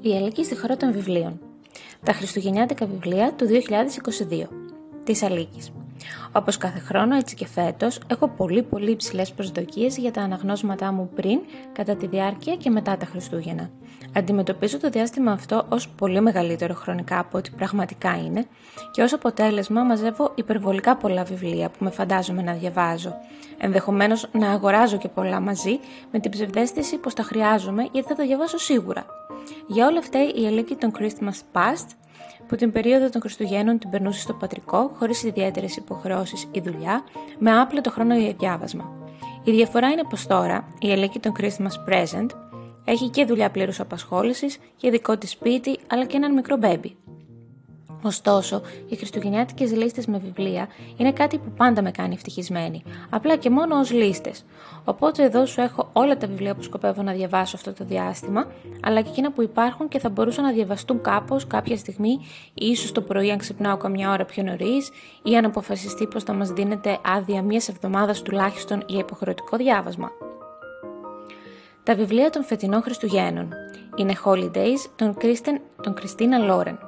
Η Αλίκη στη χώρα των βιβλίων. Τα Χριστουγεννιάτικα βιβλία του 2022. Της Αλίκης. Όπως κάθε χρόνο, έτσι και φέτος, έχω πολύ πολύ υψηλές προσδοκίες για τα αναγνώσματά μου πριν, κατά τη διάρκεια και μετά τα Χριστούγεννα. Αντιμετωπίζω το διάστημα αυτό ως πολύ μεγαλύτερο χρονικά από ό,τι πραγματικά είναι και ως αποτέλεσμα μαζεύω υπερβολικά πολλά βιβλία που με φαντάζομαι να διαβάζω. Ενδεχομένως να αγοράζω και πολλά μαζί με την ψευδέστηση πως τα χρειάζομαι γιατί θα τα διαβάσω σίγουρα. Για όλα αυτά η αλήθεια των Christmas Past που την περίοδο των Χριστουγέννων την περνούσε στο πατρικό, χωρίς ιδιαίτερες υποχρεώσεις ή δουλειά, με άπλετο χρόνο για διάβασμα. Η διαφορά είναι πως τώρα η Ελέκη των Christmas Present έχει και δουλειά πλήρους απασχόλησης και δικό της σπίτι, αλλά και έναν μικρό μπέμπι. Ωστόσο, οι χριστουγεννιάτικες λίστες με βιβλία είναι κάτι που πάντα με κάνει ευτυχισμένη, απλά και μόνο ως λίστες. Οπότε εδώ σου έχω όλα τα βιβλία που σκοπεύω να διαβάσω αυτό το διάστημα, αλλά και εκείνα που υπάρχουν και θα μπορούσαν να διαβαστούν κάπως κάποια στιγμή, ίσως το πρωί αν ξυπνάω καμιά ώρα πιο νωρίς, ή αν αποφασιστεί πως θα μας δίνεται άδεια μία εβδομάδας τουλάχιστον για υποχρεωτικό διάβασμα. Τα βιβλία των φετινών Χριστουγέννων είναι Holidays των, των Κριστίνα Λόρεν.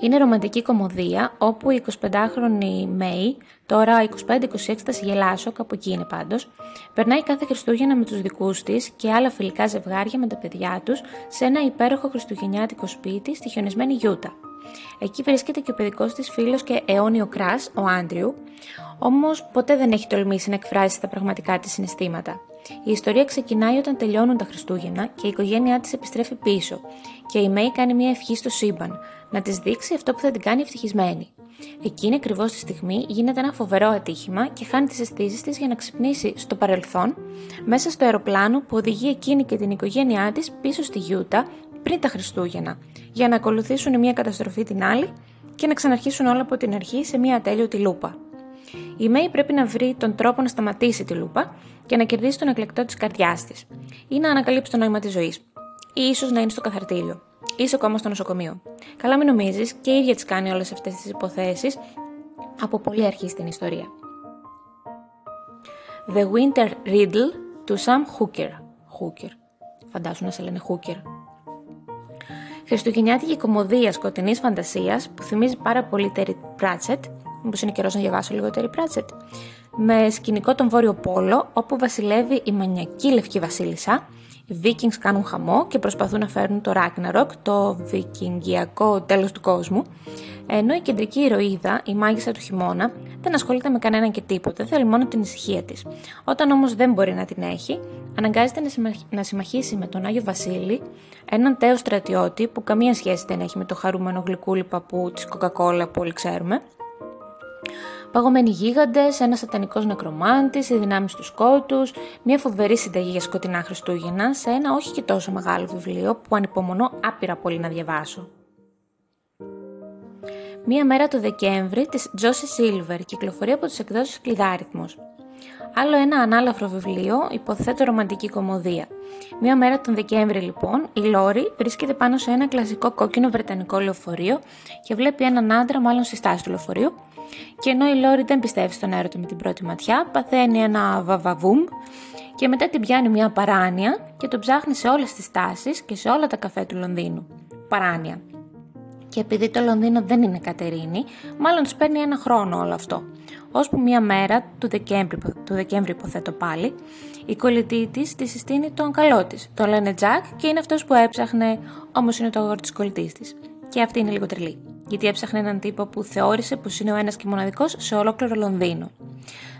Είναι ρομαντική κομμωδία όπου η 25χρονη Μέη, τώρα 25-26 θα γελάσω, κάπου εκεί είναι πάντως, περνάει κάθε Χριστούγεννα με τους δικούς της και άλλα φιλικά ζευγάρια με τα παιδιά τους σε ένα υπέροχο χριστουγεννιάτικο σπίτι στη χιονισμένη Γιούτα. Εκεί βρίσκεται και ο παιδικός της φίλος και αιώνιο κράς, ο Άντριου, όμως ποτέ δεν έχει τολμήσει να εκφράσει τα πραγματικά της συναισθήματα. Η ιστορία ξεκινάει όταν τελειώνουν τα Χριστούγεννα και η οικογένειά της επιστρέφει πίσω και η Μέη κάνει μια ευχή στο σύμπαν, να της δείξει αυτό που θα την κάνει ευτυχισμένη. Εκείνη ακριβώς τη στιγμή γίνεται ένα φοβερό ατύχημα και χάνει τις αισθήσεις της για να ξυπνήσει στο παρελθόν, μέσα στο αεροπλάνο που οδηγεί εκείνη και την οικογένειά της πίσω στη Γιούτα πριν τα Χριστούγεννα, για να ακολουθήσουν η μία καταστροφή την άλλη και να ξαναρχίσουν όλα από την αρχή σε μία ατέλειωτη λούπα. Η Μέη πρέπει να βρει τον τρόπο να σταματήσει τη λούπα και να κερδίσει τον εκλεκτό της καρδιάς της, ή να ανακαλύψει το νόημα της ζωής, ή ίσως να είναι στο καθαρτήριο, ή ακόμα στο νοσοκομείο. Καλά, μην νομίζεις και η ίδια τις κάνει όλες αυτές τις υποθέσεις από πολύ αρχή στην ιστορία. The Winter Riddle του Sam Hooker. Hooker. Φαντάσου να σε λένε Hooker. Χριστουγεννιάτικη κομμωδία σκοτεινής φαντασίας που θυμίζει πάρα πολύ Terry Pratchett. Μήπως είναι καιρός να διαβάσω λίγο Terry Pratchett με σκηνικό τον Βόρειο Πόλο, όπου βασιλεύει η μανιακή λευκή βασίλισσα. Οι Vikings κάνουν χαμό και προσπαθούν να φέρουν το Ragnarok, το βικινγκιακό τέλος του κόσμου, ενώ η κεντρική ηρωίδα, η μάγισσα του χειμώνα, δεν ασχολείται με κανέναν και τίποτα, θέλει μόνο την ησυχία της. Όταν όμως δεν μπορεί να την έχει, αναγκάζεται να συμμαχίσει με τον Άγιο Βασίλη, έναν τέο στρατιώτη που καμία σχέση δεν έχει με το χαρούμενο γλυκούλι παππού της Coca-Cola που όλοι ξέρουμε, παγωμένοι γίγαντες, ένας σατανικός νεκρομάντης, οι δυνάμεις του σκότους, μια φοβερή συνταγή για σκοτεινά Χριστούγεννα σε ένα όχι και τόσο μεγάλο βιβλίο που ανυπομονώ άπειρα πολύ να διαβάσω. Μία μέρα το Δεκέμβρη της Τζόση Σίλβερ κυκλοφορεί από τις εκδόσεις Κλειδάριθμος. Άλλο ένα ανάλαφρο βιβλίο, υποθέτω ρομαντική κομμωδία. Μία μέρα τον Δεκέμβρη λοιπόν, η Λόρι βρίσκεται πάνω σε ένα κλασικό κόκκινο βρετανικό λεωφορείο και βλέπει έναν άντρα μάλλον στη στάση του λεωφορείου και ενώ η Λόρι δεν πιστεύει στον έρωτα με την πρώτη ματιά, παθαίνει ένα βαβαβούμ και μετά την πιάνει μια παράνοια και το ψάχνει σε όλες τις τάσεις και σε όλα τα καφέ του Λονδίνου. Παράνοια. Και επειδή το Λονδίνο δεν είναι Κατερίνη, μάλλον τους παίρνει ένα χρόνο όλο αυτό. Ώσπου μια μέρα, του Δεκέμβρη, του Δεκέμβρη υποθέτω πάλι, η κολλητή της τη συστήνει τον καλό της. Τον λένε Τζακ και είναι αυτός που έψαχνε, όμως είναι το αγόρι της κολλητής της. Και αυτή είναι λίγο τρελή γιατί έψαχνε έναν τύπο που θεώρησε πως είναι ο ένας και μοναδικός σε ολόκληρο Λονδίνο.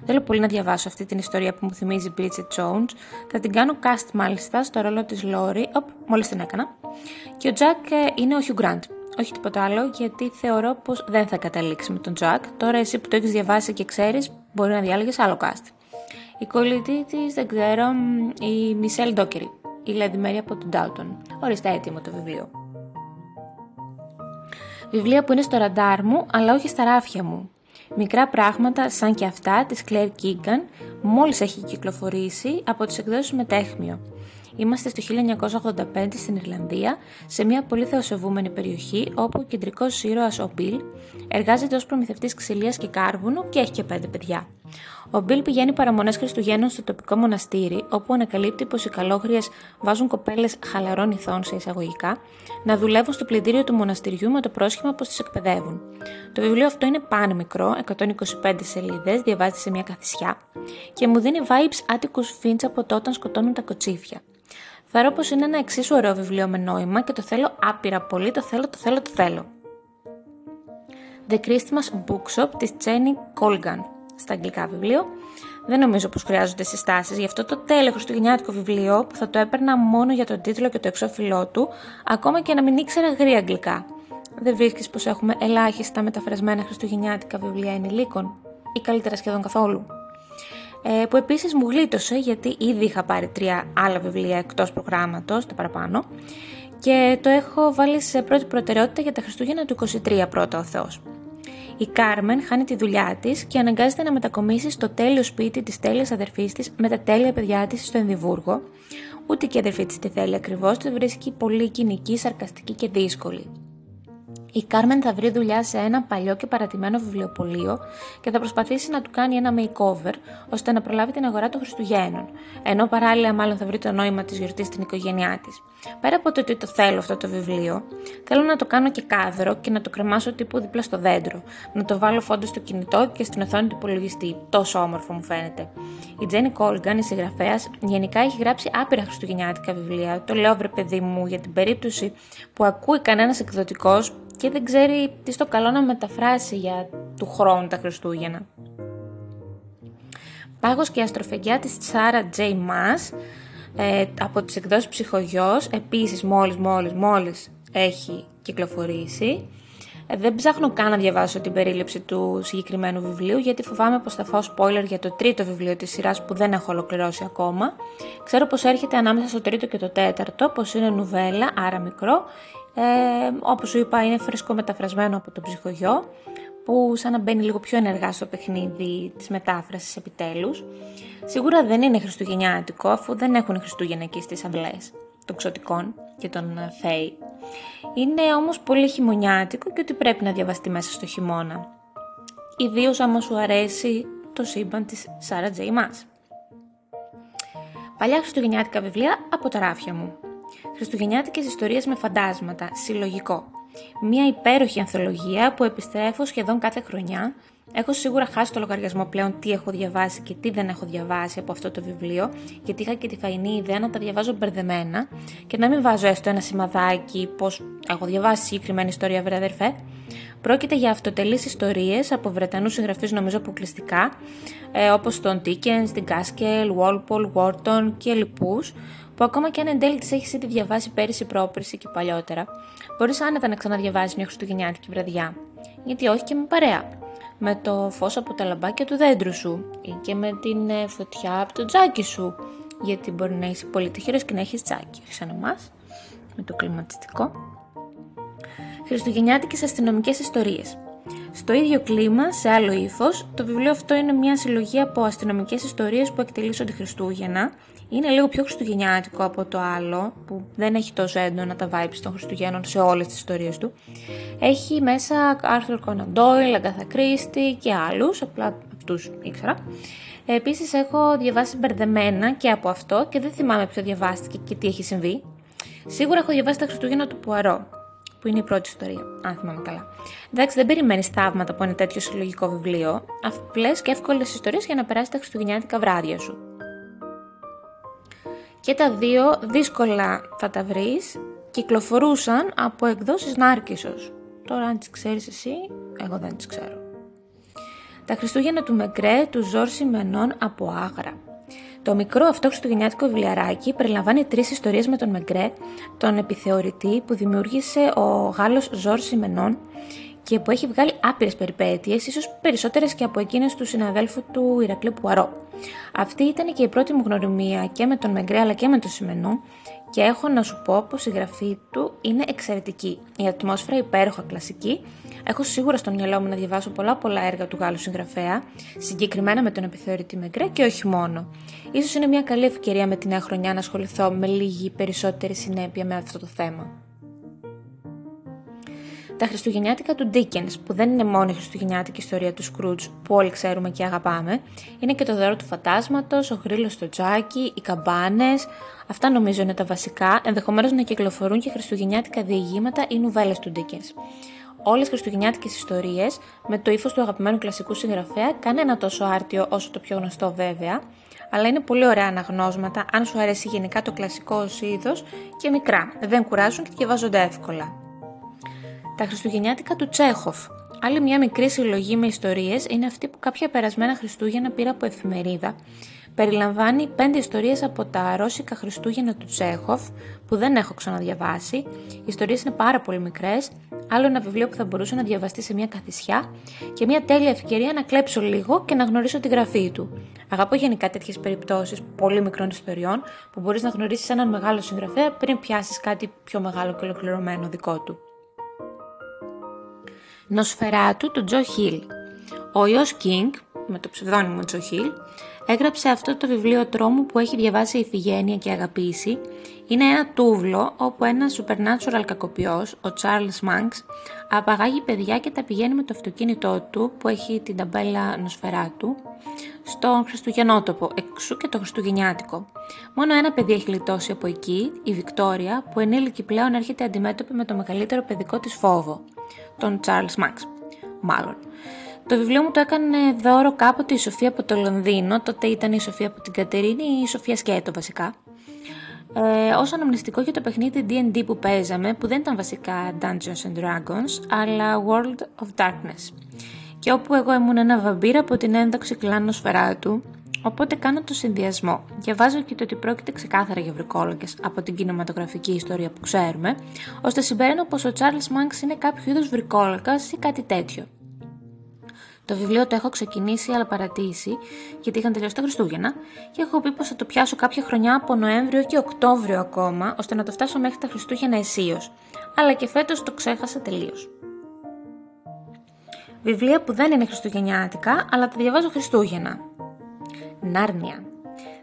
Θέλω πολύ να διαβάσω αυτή την ιστορία που μου θυμίζει Bridget Jones. Θα την κάνω cast μάλιστα στο ρόλο της Lori, οπ, μόλις την έκανα. Και ο Jack ε, είναι ο Hugh Grant. Όχι τίποτα άλλο, γιατί θεωρώ πως δεν θα καταλήξεις με τον Jack. Τώρα εσύ που το έχεις διαβάσει και ξέρεις, μπορεί να διάλεγες άλλο cast. Η κολλητή τη, δεν ξέρω, η Μισελ Ντόκερη. Η Lady από τον Downton. Ορίστε έτοιμο το βιβλίο. Βιβλία που είναι στο ραντάρ μου, αλλά όχι στα ράφια μου. Μικρά πράγματα σαν και αυτά της Claire Keegan μόλις έχει κυκλοφορήσει από τις εκδόσεις Μετέχμιο. Είμαστε στο 1985 στην Ιρλανδία, σε μια πολύ θεοσεβούμενη περιοχή όπου ο κεντρικός ήρωας ο Bill εργάζεται ως προμηθευτής ξυλίας και κάρβουνου και έχει και πέντε παιδιά. Ο Μπιλ πηγαίνει παραμονές Χριστουγέννων στο τοπικό μοναστήρι, όπου ανακαλύπτει πως οι καλόγριες βάζουν κοπέλες χαλαρών ηθών σε εισαγωγικά να δουλεύουν στο πλυντήριο του μοναστηριού με το πρόσχημα πως τις εκπαιδεύουν. Το βιβλίο αυτό είναι πάνω μικρό, 125 σελίδες, διαβάζεται σε μια καθισιά και μου δίνει vibes άτικους Finch από το όταν σκοτώνουν τα κοτσίφια. Θεωρώ πως είναι ένα εξίσου ωραίο βιβλίο με νόημα και το θέλω άπειρα πολύ, το θέλω, το θέλω, το θέλω. The Christmas Bookshop της Jenny Colgan στα αγγλικά βιβλίο. Δεν νομίζω πως χρειάζονται συστάσεις γι' αυτό το τέλειο χριστουγεννιάτικο βιβλίο που θα το έπαιρνα μόνο για τον τίτλο και το εξώφυλλό του, ακόμα και να μην ήξερα γρήγορα αγγλικά. Δεν βρίσκεις πως έχουμε ελάχιστα μεταφρασμένα χριστουγεννιάτικα βιβλία ενηλίκων, ή καλύτερα σχεδόν καθόλου; Ε, που επίσης μου γλίτωσε γιατί ήδη είχα πάρει τρία άλλα βιβλία εκτός προγράμματος, το παραπάνω, και το έχω βάλει σε πρώτη προτεραιότητα για τα Χριστούγεννα του 23 πρώτα ο Θεός. Η Κάρμεν χάνει τη δουλειά της και αναγκάζεται να μετακομίσει στο τέλειο σπίτι της τέλειας αδερφής της με τα τέλεια παιδιά της στο Ενδιβούργο. Ούτε και η αδερφή της τη θέλει ακριβώς, τη βρίσκει πολύ κοινική, σαρκαστική και δύσκολη. Η Κάρμεν θα βρει δουλειά σε ένα παλιό και παρατημένο βιβλιοπωλείο και θα προσπαθήσει να του κάνει ένα makeover ώστε να προλάβει την αγορά των Χριστουγέννων, ενώ παράλληλα μάλλον θα βρει το νόημα της γιορτής στην οικογένειά της. Πέρα από το ότι το θέλω αυτό το βιβλίο, θέλω να το κάνω και κάδρο και να το κρεμάσω τύπου δίπλα στο δέντρο. Να το βάλω φόντο στο κινητό και στην οθόνη του υπολογιστή. Τόσο όμορφο μου φαίνεται. Η Τζένι Κόλγκαν, η συγγραφέας, γενικά έχει γράψει άπειρα χριστουγεννιάτικα βιβλία. Το λέω βρε παιδί μου για την περίπτωση που ακούει κανένας εκδοτικός και δεν ξέρει τι στο καλό να μεταφράσει για του χρόνου τα Χριστούγεννα. Πάγος και αστροφεγγιά της Σάρα Τζέι Μας ε, από τις εκδόσεις Ψυχογιός, επίσης μόλις μόλις μόλις έχει κυκλοφορήσει. Ε, δεν ψάχνω καν να διαβάσω την περίληψη του συγκεκριμένου βιβλίου γιατί φοβάμαι πως θα φάω spoiler για το τρίτο βιβλίο της σειράς που δεν έχω ολοκληρώσει ακόμα. Ξέρω πως έρχεται ανάμεσα στο τρίτο και το τέταρτο, πως είναι νουβέλα, άρα μικρό ε, όπως σου είπα είναι φρέσκο μεταφρασμένο από το ψυχογειό που σαν να μπαίνει λίγο πιο ενεργά στο παιχνίδι της μετάφρασης επιτέλους. Σίγουρα δεν είναι χριστουγεννιάτικο αφού δεν έχουν Χριστούγεννα εκεί στις αυλές των ξωτικών και των ε, φέι. Είναι όμως πολύ χειμωνιάτικο και ότι πρέπει να διαβαστεί μέσα στο χειμώνα. Ιδίως άμα σου αρέσει το σύμπαν της Σάρα Τζέι Μάς. Παλιά χριστουγεννιάτικα βιβλία από τα ράφια μου. Χριστουγεννιάτικες ιστορίες με φαντάσματα, συλλογικό. Μια υπέροχη ανθολογία που επιστρέφω σχεδόν κάθε χρονιά. Έχω σίγουρα χάσει το λογαριασμό πλέον τι έχω διαβάσει και τι δεν έχω διαβάσει από αυτό το βιβλίο, γιατί είχα και τη φαϊνή ιδέα να τα διαβάζω μπερδεμένα και να μην βάζω έστω ένα σημαδάκι πώ έχω διαβάσει συγκεκριμένη ιστορία, βρε αδερφέ. Πρόκειται για αυτοτελείς ιστορίες από Βρετανούς συγγραφείς νομίζω αποκλειστικά, ε, όπως τον Dickens, την Gaskell, Walpole, Wharton και λοιπούς, που ακόμα και αν εν τέλει τις έχεις ήδη διαβάσει πέρυσι, πρόπερσι και παλιότερα, μπορείς άνετα να ξαναδιαβάσεις μια Χριστουγεννιάτικη βραδιά. Γιατί όχι και με παρέα. Με το φως από τα λαμπάκια του δέντρου σου ή και με την ε, φωτιά από το τζάκι σου. Γιατί μπορεί να είσαι πολύ τυχερός και να έχεις τζάκι, όχι σαν εμάς, με το κλιματιστικό. Χριστουγεννιάτικες αστυνομικές ιστορίες. Στο ίδιο κλίμα, σε άλλο ύφος, το βιβλίο αυτό είναι μια συλλογή από αστυνομικές ιστορίες που εκτελήσονται Χριστούγεννα είναι λίγο πιο χριστουγεννιάτικο από το άλλο, που δεν έχει τόσο έντονα τα vibes των Χριστουγέννων σε όλες τις ιστορίες του. Έχει μέσα Arthur Conan Doyle, Agatha Christie και άλλους, απλά αυτούς ήξερα. Επίσης έχω διαβάσει μπερδεμένα και από αυτό και δεν θυμάμαι ποιο διαβάστηκε και τι έχει συμβεί. Σίγουρα έχω διαβάσει τα Χριστούγεννα του Πουαρό, που είναι η πρώτη ιστορία, αν θυμάμαι καλά. Εντάξει, δεν περιμένεις θαύματα από ένα τέτοιο συλλογικό βιβλίο. Απλές και εύκολες ιστορίες για να περάσει τα Χριστουγεννιάτικα βράδια σου. Και τα δύο δύσκολα θα τα βρεις, κυκλοφορούσαν από εκδόσεις Νάρκισσος. Τώρα αν τις ξέρεις εσύ, εγώ δεν τις ξέρω. Τα Χριστούγεννα του Μεγκρέ του Ζόρ Σιμενών από Άγρα. Το μικρό αυτό χριστουγεννιάτικο βιβλιαράκι περιλαμβάνει τρεις ιστορίες με τον Μεγκρέ, τον επιθεωρητή που δημιούργησε ο Γάλλος Ζόρ Σιμενών και που έχει βγάλει άπειρες περιπέτειες, ίσως περισσότερες και από εκείνες του συναδέλφου του Ηρακλή Πουαρό. Αυτή ήταν και η πρώτη μου γνωριμία και με τον Μεγκρέ αλλά και με τον Σιμενό και έχω να σου πω πως η γραφή του είναι εξαιρετική. Η ατμόσφαιρα υπέροχα κλασική. Έχω σίγουρα στο μυαλό μου να διαβάσω πολλά πολλά έργα του Γάλλου συγγραφέα, συγκεκριμένα με τον επιθεωρητή Μεγκρέ και όχι μόνο. Ίσως είναι μια καλή ευκαιρία με τη νέα χρονιά να ασχοληθώ με λίγη περισσότερη συνέπεια με αυτό το θέμα. Τα Χριστουγεννιάτικα του Dickens, που δεν είναι μόνο η Χριστουγεννιάτικη ιστορία του Scrooge που όλοι ξέρουμε και αγαπάμε, είναι και το δώρο του φαντάσματος, ο γρίλο στο τζάκι, οι καμπάνες. Αυτά νομίζω είναι τα βασικά, ενδεχομένως να κυκλοφορούν και Χριστουγεννιάτικα διηγήματα ή νουβέλες του Dickens. Όλες τι Χριστουγεννιάτικες ιστορίες, με το ύφος του αγαπημένου κλασικού συγγραφέα, κανένα τόσο άρτιο όσο το πιο γνωστό βέβαια, αλλά είναι πολύ ωραία αναγνώσματα αν σου αρέσει γενικά το κλασικό ως είδος και μικρά, δεν κουράζουν και διαβάζονται εύκολα. Τα Χριστουγεννιάτικα του Τσέχοφ. Άλλη μια μικρή συλλογή με ιστορίες είναι αυτή που κάποια περασμένα Χριστούγεννα πήρα από εφημερίδα. Περιλαμβάνει πέντε ιστορίες από τα Ρώσικα Χριστούγεννα του Τσέχοφ, που δεν έχω ξαναδιαβάσει. Οι ιστορίες είναι πάρα πολύ μικρές, άλλο ένα βιβλίο που θα μπορούσε να διαβαστεί σε μια καθισιά και μια τέλεια ευκαιρία να κλέψω λίγο και να γνωρίσω τη γραφή του. Αγαπώ γενικά τέτοιες περιπτώσεις πολύ μικρών ιστοριών που μπορείς να γνωρίσεις έναν μεγάλο συγγραφέα πριν πιάσεις κάτι πιο μεγάλο και ολοκληρωμένο δικό του. Νοσφαιράτου του Τζο Χιλ. Ο Ιος Κίνγκ, με το ψευδόνυμο Τζο Χιλ, έγραψε αυτό το βιβλίο τρόμου που έχει διαβάσει η Ιφηγένεια και αγαπήσει. Είναι ένα τούβλο όπου ένας supernatural κακοποιός, ο Charles Manx, απαγάγει παιδιά και τα πηγαίνει με το αυτοκίνητό του που έχει την ταμπέλα νοσφαιράτου στον Χριστουγεννότοπο, εξού και το Χριστουγεννιάτικο. Μόνο ένα παιδί έχει λιτώσει από εκεί, η Βικτόρια, που ενήλικη πλέον έρχεται αντιμέτωπη με το μεγαλύτερο παιδικό της φόβο τον Charles Max, μάλλον. Το βιβλίο μου το έκανε δώρο κάποτε η Σοφία από το Λονδίνο, τότε ήταν η Σοφία από την Κατερίνη ή η Σοφία Σκέτο βασικά. Ε, ως αναμνηστικό για το παιχνίδι D&D που παίζαμε, που δεν ήταν βασικά Dungeons and Dragons, αλλά World of Darkness. Και όπου εγώ ήμουν ένα βαμπύρα από την ένταξη κλάνο του, Οπότε κάνω το συνδυασμό. Διαβάζω και το ότι πρόκειται ξεκάθαρα για βρικόλογε από την κινηματογραφική ιστορία που ξέρουμε, ώστε συμπέρανω πως ο Charles Manx είναι κάποιο είδου βρικόλογα ή κάτι τέτοιο. Το βιβλίο το έχω ξεκινήσει αλλά παρατήσει, γιατί είχαν τελειώσει τα Χριστούγεννα, και έχω πει πως θα το πιάσω κάποια χρονιά από Νοέμβριο και Οκτώβριο ακόμα, ώστε να το φτάσω μέχρι τα Χριστούγεννα αισίως. Αλλά και φέτος το ξέχασα τελείως. Βιβλία που δεν είναι Χριστουγεννιάτικα, αλλά τα διαβάζω Χριστούγεννα. Νάρνια.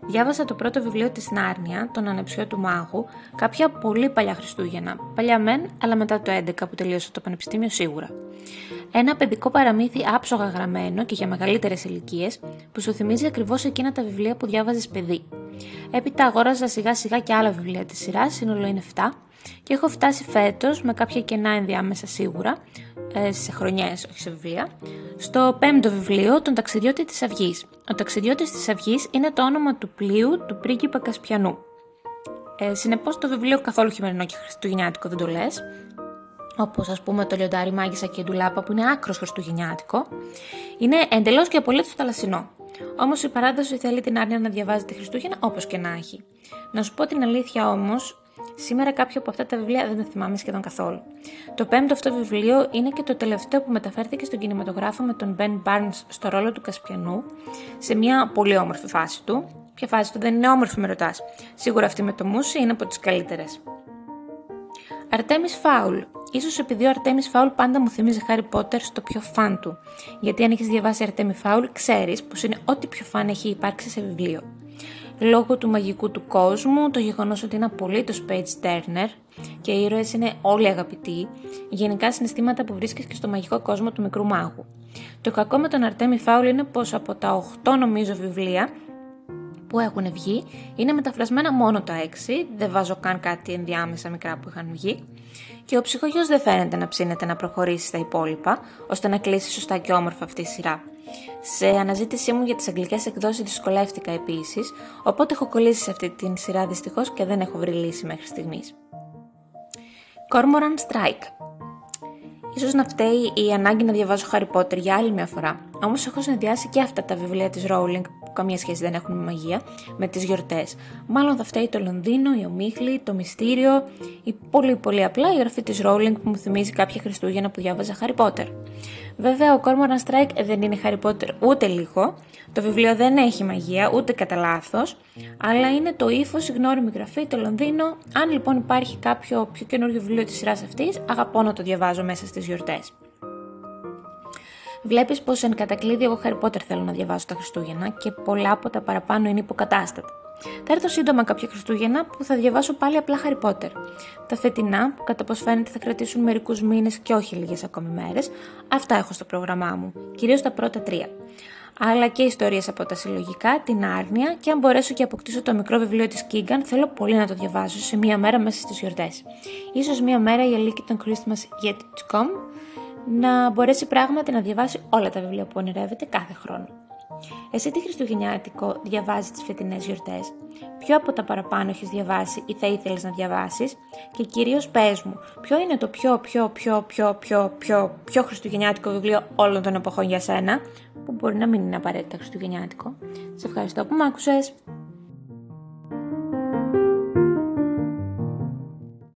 Διάβασα το πρώτο βιβλίο της Νάρνια, τον ανεψιό του μάγου, κάποια πολύ παλιά Χριστούγεννα. Παλιά μεν, αλλά μετά το 11 που τελείωσε το πανεπιστήμιο σίγουρα. Ένα παιδικό παραμύθι άψογα γραμμένο και για μεγαλύτερες ηλικίες, που σου θυμίζει ακριβώς εκείνα τα βιβλία που διάβαζες παιδί. Έπειτα αγόραζα σιγά σιγά και άλλα βιβλία της σειράς, σύνολο είναι 7, και έχω φτάσει φέτος, με κάποια κενά ενδιάμεσα σίγουρα, ε, σε χρονιές, όχι σε βιβλία, στο πέμπτο βιβλίο, τον Ταξιδιώτη της Αυγής. Ο Ταξιδιώτης της Αυγής είναι το όνομα του πλοίου του πρίγκιπα Κασπιανού. Ε, Συνεπώς το βιβλίο καθόλου χειμερινό και χριστουγεννιάτικο δεν το λες. Όπως ας πούμε το λιοντάρι Μάγισσα και η Ντουλάπα που είναι άκρος χριστουγεννιάτικο. Είναι εντελώς και απολύτως θαλασσινό. Όμως η παράδοση θέλει την άρνια να διαβάζει τη Χριστούγεννα όπως και να έχει. Να σου πω την αλήθεια όμως, Σήμερα κάποια από αυτά τα βιβλία δεν τα θυμάμαι σχεδόν καθόλου. Το πέμπτο αυτό βιβλίο είναι και το τελευταίο που μεταφέρθηκε στον κινηματογράφο με τον Ben Barnes στο ρόλο του Κασπιανού, σε μια πολύ όμορφη φάση του. Ποια φάση του δεν είναι όμορφη, με ρωτάς. Σίγουρα αυτή με το μουσι είναι από τις καλύτερες. Αρτέμι Φάουλ. σω επειδή ο Αρτέμι Φάουλ πάντα μου θυμίζει Χάρι Πότερ στο πιο φαν του. Γιατί αν έχεις διαβάσει Αρτέμι Φάουλ, ξέρεις πως είναι ό,τι πιο φαν έχει υπάρξει σε βιβλίο λόγω του μαγικού του κόσμου, το γεγονός ότι είναι απολύτως page turner και οι ήρωες είναι όλοι αγαπητοί, γενικά συναισθήματα που βρίσκεις και στο μαγικό κόσμο του μικρού μάγου. Το κακό με τον Αρτέμι Φάουλ είναι πως από τα 8 νομίζω βιβλία που έχουν βγει είναι μεταφρασμένα μόνο τα 6, δεν βάζω καν κάτι ενδιάμεσα μικρά που είχαν βγει και ο ψυχογιός δεν φαίνεται να ψήνεται να προχωρήσει στα υπόλοιπα, ώστε να κλείσει σωστά και όμορφα αυτή η σειρά. Σε αναζήτησή μου για τις αγγλικές εκδόσεις δυσκολεύτηκα επίσης, οπότε έχω κολλήσει σε αυτή την σειρά δυστυχώς και δεν έχω βρει λύση μέχρι στιγμής. Cormoran Strike Ίσως να φταίει η ανάγκη να διαβάζω Harry Potter για άλλη μια φορά, όμως έχω συνδυάσει και αυτά τα βιβλία της Rowling που καμία σχέση δεν έχουν με μαγεία, με τις γιορτές. Μάλλον θα φταίει το Λονδίνο, η Ομίχλη, το Μυστήριο ή πολύ πολύ απλά η γραφή της Rowling που μου θυμίζει κάποια Χριστούγεννα που διάβαζα Harry Potter. Βέβαια, ο Cormoran Strike δεν είναι Harry Potter ούτε λίγο. Το βιβλίο δεν έχει μαγεία, ούτε κατά λάθος, αλλά είναι το ύφος, η γνώριμη γραφή, το Λονδίνο. Αν λοιπόν υπάρχει κάποιο πιο καινούργιο βιβλίο της σειράς αυτής, αγαπώ να το διαβάζω μέσα στις γιορτές. Βλέπεις πως εν κατακλείδη εγώ Harry Potter θέλω να διαβάσω τα Χριστούγεννα και πολλά από τα παραπάνω είναι υποκατάστατα. Θα έρθω σύντομα κάποια Χριστούγεννα που θα διαβάσω πάλι απλά Harry Potter. Τα φετινά, που κατά πώ φαίνεται θα κρατήσουν μερικούς μήνες και όχι λίγες ακόμη μέρες, αυτά έχω στο πρόγραμμά μου, κυρίως τα πρώτα τρία. Αλλά και ιστορίες από τα συλλογικά, την άρνια και αν μπορέσω και αποκτήσω το μικρό βιβλίο της Κίγκαν, θέλω πολύ να το διαβάσω σε μία μέρα μέσα στις γιορτές. σω μία μέρα η Αλίκη των Christmas Yet to Come να μπορέσει πράγματι να διαβάσει όλα τα βιβλία που ονειρεύεται κάθε χρόνο. Εσύ τι Χριστουγεννιάτικο διαβάζεις τις φετινές γιορτές, ποιο από τα παραπάνω έχεις διαβάσει ή θα ήθελες να διαβάσεις; Και κυρίως πες μου, ποιο είναι το πιο πιο πιο πιο πιο πιο πιο Χριστουγεννιάτικο βιβλίο όλων των εποχών για σένα, που μπορεί να μην είναι απαραίτητα Χριστουγεννιάτικο; Σε ευχαριστώ που με άκουσες.